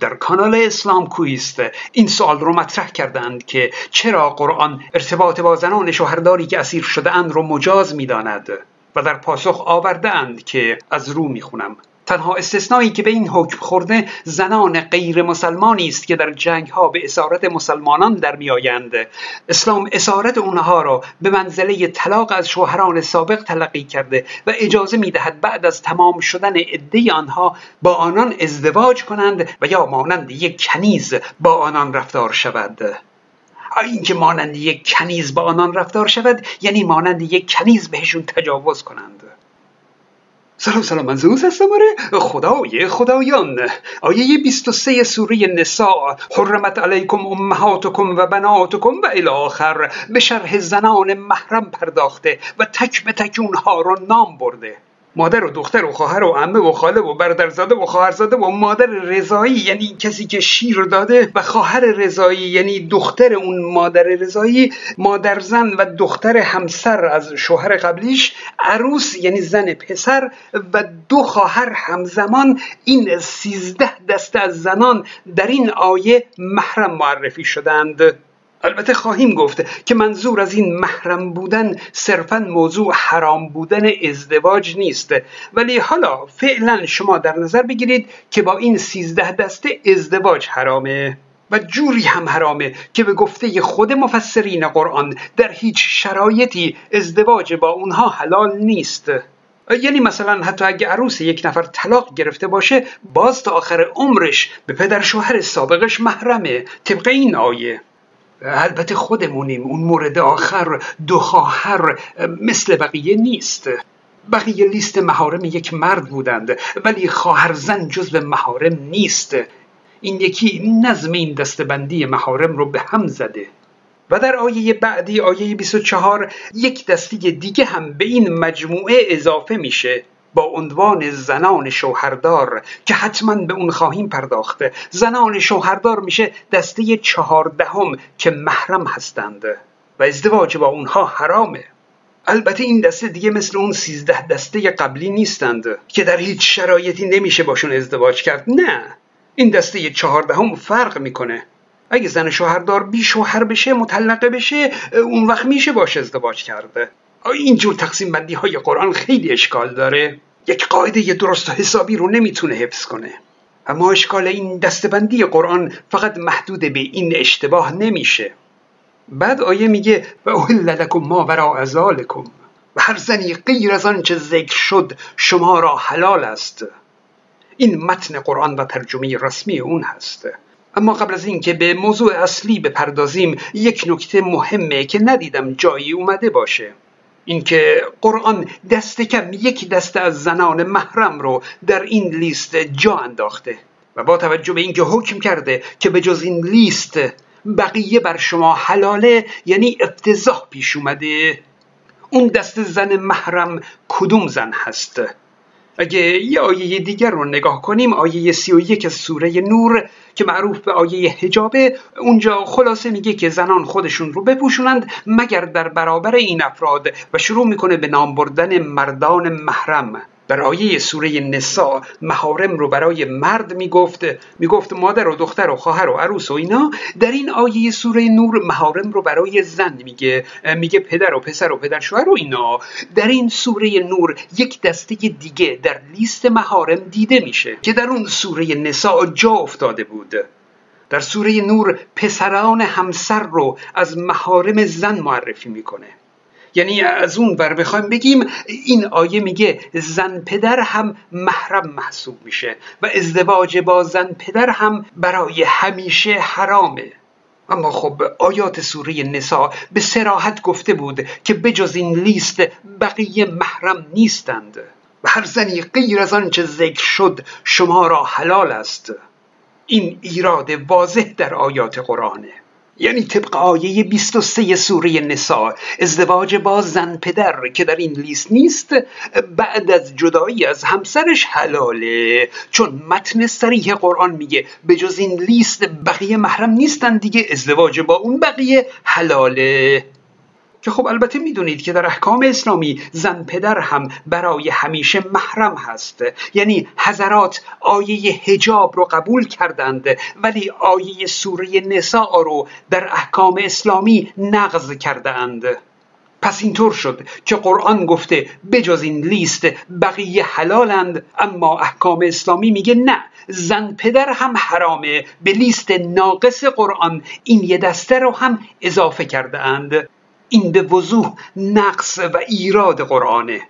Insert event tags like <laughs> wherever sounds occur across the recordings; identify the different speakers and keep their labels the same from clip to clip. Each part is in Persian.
Speaker 1: در کانال اسلام کویست. این سوال رو مطرح کردند که چرا قرآن ارتباط با زنان شوهرداری که اسیر شده اند رو مجاز می‌داند و در پاسخ آورده اند که از رو می‌خونم. تنها استثنایی که به این حکم خورده زنان غیر مسلمانی است که در جنگ ها به اسارت مسلمانان در میآیند اسلام اسارت اونها را به منزله طلاق از شوهران سابق تلقی کرده و اجازه می‌دهد بعد از تمام شدن عده آنها با آنان ازدواج کنند و یا مانند یک کنیز با آنان رفتار شود. اینکه مانند یک کنیز با آنان رفتار شود یعنی مانند یک کنیز بهشون تجاوز کنند. سلام سلام من زوز هستم آره. خدای خدایان. آیه 23 سوره نساء. حرمت علیکم امهاتکم و بناتکم و الی آخر به شرح زنان محرم پرداخته و تک به تک اونها رو نام برده. مادر و دختر و خواهر و عمه و خاله و برادرزاده و خواهرزاده و مادر رضایی یعنی کسی که شیر داده و خواهر رضایی یعنی دختر اون مادر رضایی مادر زن و دختر همسر از شوهر قبلیش عروس یعنی زن پسر و دو خواهر همزمان این سیزده دسته از زنان در این آیه محرم معرفی شدند. البته خواهیم گفت که منظور از این محرم بودن صرفا موضوع حرام بودن ازدواج نیست. ولی حالا فعلا شما در نظر بگیرید که با این سیزده دسته ازدواج حرامه و جوری هم حرامه که به گفته خود مفسرین قرآن در هیچ شرایطی ازدواج با اونها حلال نیست. یعنی مثلا حتی اگه عروس یک نفر طلاق گرفته باشه باز تا آخر عمرش به پدر شوهر سابقش محرمه طبق این آیه. البته خودمونیم. اون مورد آخر دو خواهر مثل بقیه نیست. بقیه لیست مهارم یک مرد بودند ولی خواهر زن جزو مهارم نیست. این یکی نظم این دستبندی مهارم رو به هم زده. و در آیه بعدی آیه 24 یک دستی دیگه هم به این مجموعه اضافه میشه. با عنوان زنان شوهردار که حتما به اون خواهیم پرداخته. زنان شوهردار میشه دسته چهاردهم که محرم هستند و ازدواج با اونها حرامه. البته این دسته دیگه مثل اون سیزده دسته قبلی نیستند که در هیچ شرایطی نمیشه باشون ازدواج کرد. نه این دسته چهاردهم فرق می‌کنه. اگه زن شوهردار بی شوهر بشه مطلقه بشه اون وقت میشه باش ازدواج کرده اینجور تقسیم بندی های قرآن خیلی اشکال داره. یک قاعده درست و حسابی رو نمی‌تونه حفظ کنه. اما اشکال این دستبندی قرآن فقط محدود به این اشتباه نمیشه. بعد آیه میگه و اوهل لکم ما ورا ازالکم. و هر زنی غیر از آنچه ذکر شد شما را حلال است. این متن قرآن و ترجمه رسمی اون هست. اما قبل از اینکه به موضوع اصلی بپردازیم یک نکته مهمه که ندیدم جایی اومده باشه. اینکه قرآن دست کم یک دسته از زنان محرم رو در این لیست جا انداخته و با توجه به اینکه حکم کرده که به جز این لیست بقیه بر شما حلاله یعنی افتضاح پیش اومده اون دست زن محرم کدوم زن هست؟ اگه یه آیه دیگر رو نگاه کنیم آیه سی و یک سوره نور که معروف به آیه حجابه اونجا خلاصه میگه که زنان خودشون رو بپوشونند مگر در برابر این افراد و شروع می‌کنه به نام بردن مردان محرم. آیه سوره نسا محارم رو برای مرد می‌گفت می‌گفت مادر و دختر و خواهر و عروس و اینا. در این آیه سوره نور محارم رو برای زن میگه میگه پدر و پسر و پدر شوهر و اینا. در این سوره نور یک دسته دیگه در لیست محارم دیده میشه که در اون سوره نسا جا افتاده بود. در سوره نور پسران همسر رو از محارم زن معرفی می‌کنه. یعنی از اون ور بخوایم بگیم این آیه میگه زن پدر هم محرم محسوب میشه و ازدواج با زن پدر هم برای همیشه حرامه. اما خب آیات سوره نسا به سراحت گفته بود که بجز این لیست بقیه محرم نیستند. و هر زنی غیر از آنچه ذکر شد شما را حلال است. این ایراد واضح در آیات قرآنه. یعنی طبق آیه 23 سوره نسا ازدواج با زن پدر که در این لیست نیست بعد از جدایی از همسرش حلاله. چون متن سریح قرآن میگه به جز این لیست بقیه محرم نیستن دیگه ازدواج با اون بقیه حلاله. که خب البته می‌دونید که در احکام اسلامی زن پدر هم برای همیشه محرم هست. یعنی حضرات آیه هجاب رو قبول کردند ولی آیه سوره نساء رو در احکام اسلامی نقض کردند پس اینطور شد که قرآن گفته بجز این لیست بقیه حلالند اما احکام اسلامی میگه نه زن پدر هم حرامه به لیست ناقص قرآن این یه دسته رو هم اضافه کرده اند این به وضوح نقص و ایراد قرآنه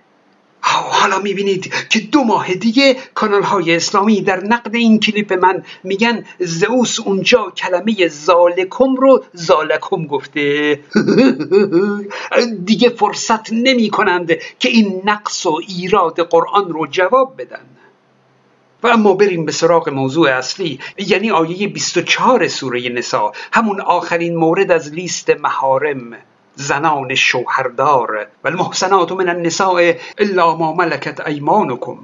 Speaker 1: حالا می‌بینید که دو ماه دیگه کانال های اسلامی در نقد این کلیپ من میگن زئوس اونجا کلمه زالکم رو زالکم گفته. <laughs> دیگه فرصت نمی کنند که این نقص و ایراد قرآن رو جواب بدن. و اما بریم به سراغ موضوع اصلی یعنی آیه 24 سوره نسا همون آخرین مورد از لیست محارم. زنان شوهردار و المحسنات من النساء الا ما ملکت ایمانکم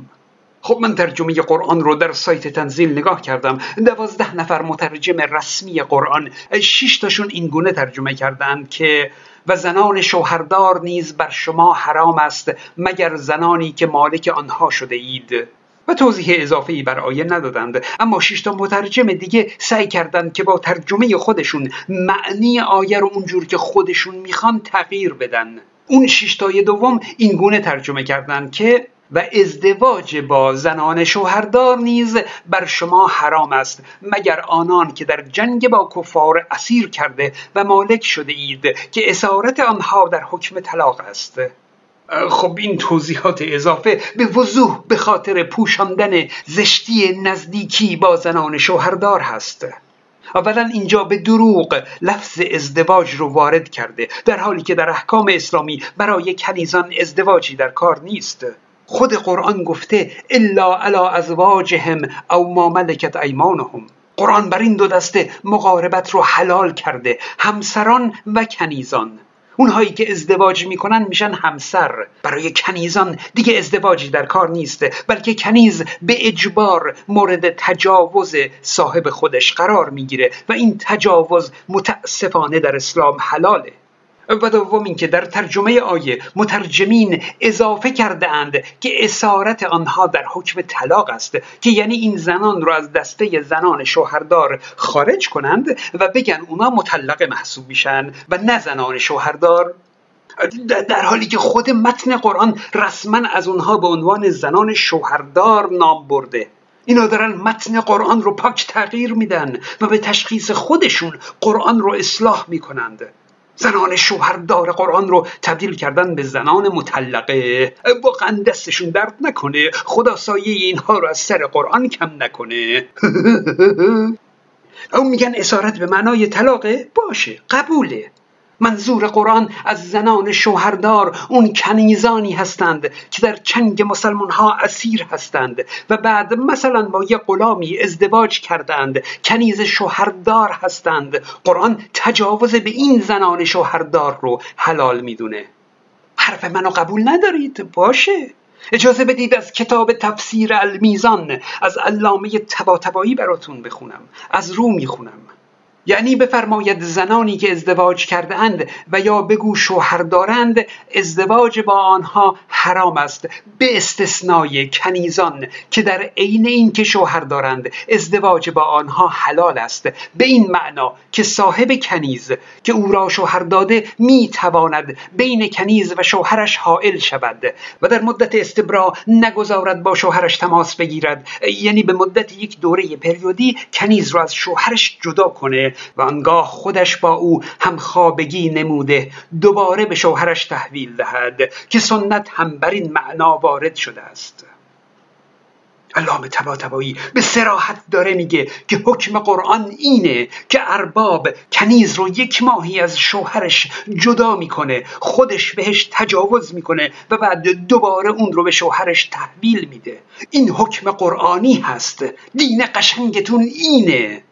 Speaker 1: خب من ترجمه قرآن رو در سایت تنزیل نگاه کردم. دوازده نفر مترجم رسمی قرآن شش تاشون این گونه ترجمه کردند که و زنان شوهردار نیز بر شما حرام است مگر زنانی که مالک آنها شده اید؟ و توضیح اضافه ای بر آیه ندادند. اما شش تا مترجم دیگه سعی کردند که با ترجمه خودشون معنی آیه رو اونجور که خودشون می‌خوان تغییر بدن. اون شش تای دوم این گونه ترجمه کردند که و ازدواج با زنان شوهردار نیز بر شما حرام است مگر آنان که در جنگ با کفار اسیر کرده و مالک شده اید که اسارت آنها در حکم طلاق است. خب این توضیحات اضافه به وضوح به خاطر پوشاندن زشتی نزدیکی با زنان شوهردار هست. اولا اینجا به دروغ لفظ ازدواج رو وارد کرده در حالی که در احکام اسلامی برای کنیزان ازدواجی در کار نیست. خود قرآن گفته الا علی ازواجهم او ما ملکت ایمانهم. قرآن بر این دو دسته مقاربت رو حلال کرده همسران و کنیزان. اونهایی که ازدواج می‌کنن میشن همسر. برای کنیزان دیگه ازدواجی در کار نیست بلکه کنیز به اجبار مورد تجاوز صاحب خودش قرار می‌گیره و این تجاوز متاسفانه در اسلام حلاله. و دوم اینکه در ترجمه آیه مترجمین اضافه کرده اند که اسارت آنها در حکم طلاق است که یعنی این زنان رو از دسته زنان شوهردار خارج کنند و بگن اونا مطلق محسوب میشن و نه زنان شوهردار. در حالی که خود متن قرآن رسما از اونها به عنوان زنان شوهردار نام برده. اینا دارن متن قرآن رو پاک تغییر میدن و به تشخیص خودشون قرآن رو اصلاح می‌کنند. زنان شوهردار قرآن رو تبدیل کردن به زنان مطلقه. واقعا دستشون درد نکنه. خدا سایه اینها رو از سر قرآن کم نکنه. <laughs> او میگن اسارت به معنای طلاقه باشه قبوله. منظور قرآن از زنان شوهردار اون کنیزانی هستند که در چنگ مسلمان ها اسیر هستند و بعد مثلا با یه غلامی ازدواج کردند کنیز شوهردار هستند. قرآن تجاوز به این زنان شوهردار رو حلال می‌دونه. حرف منو قبول ندارید؟ باشه. اجازه بدید از کتاب تفسیر المیزان از علامه تباتبایی براتون بخونم. از رو می‌خونم. یعنی بفرماید زنانی که ازدواج کرده اند و یا بگو شوهر دارند ازدواج با آنها حرام است به استثنای کنیزان که در عین اینکه شوهر دارند ازدواج با آنها حلال است. به این معنا که صاحب کنیز که او را شوهر داده می تواند بین کنیز و شوهرش حائل شود و در مدت استبرا نگذارد با شوهرش تماس بگیرد. یعنی به مدت یک دوره پریودی کنیز را از شوهرش جدا کنه. و آنگاه خودش با او هم خوابگی نموده دوباره به شوهرش تحویل دهد که سنت هم بر این معنا وارد شده است. علامه تبایی به سراحت داره میگه که حکم قرآن اینه که ارباب کنیز رو یک ماهی از شوهرش جدا می‌کنه خودش بهش تجاوز می‌کنه و بعد دوباره اون رو به شوهرش تحویل میده. این حکم قرآنی هست. دین قشنگتون اینه.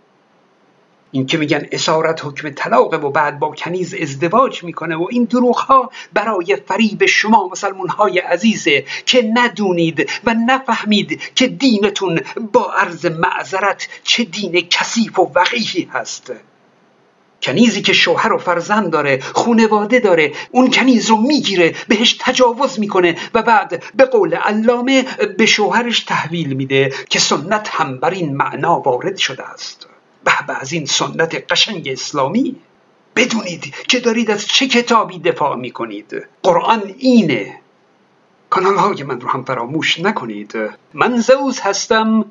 Speaker 1: این که میگن اسارت حکم طلاق و بعد با کنیز ازدواج می‌کنه و این دروغ ها برای فریب شما مسلمون های عزیزه که ندونید و نفهمید که دینتون با عرض معذرت چه دین کثیف و وقیحی هست. کنیزی که شوهر و فرزند داره خونواده داره اون کنیز رو می‌گیره بهش تجاوز می‌کنه و بعد به قول علامه به شوهرش تحویل میده که سنت هم بر این معنا وارد شده است. به از این سنت قشنگ اسلامی بدونید که دارید از چه کتابی دفاع می‌کنید. قرآن اینه. کانال های من رو هم فراموش نکنید. من زوز هستم.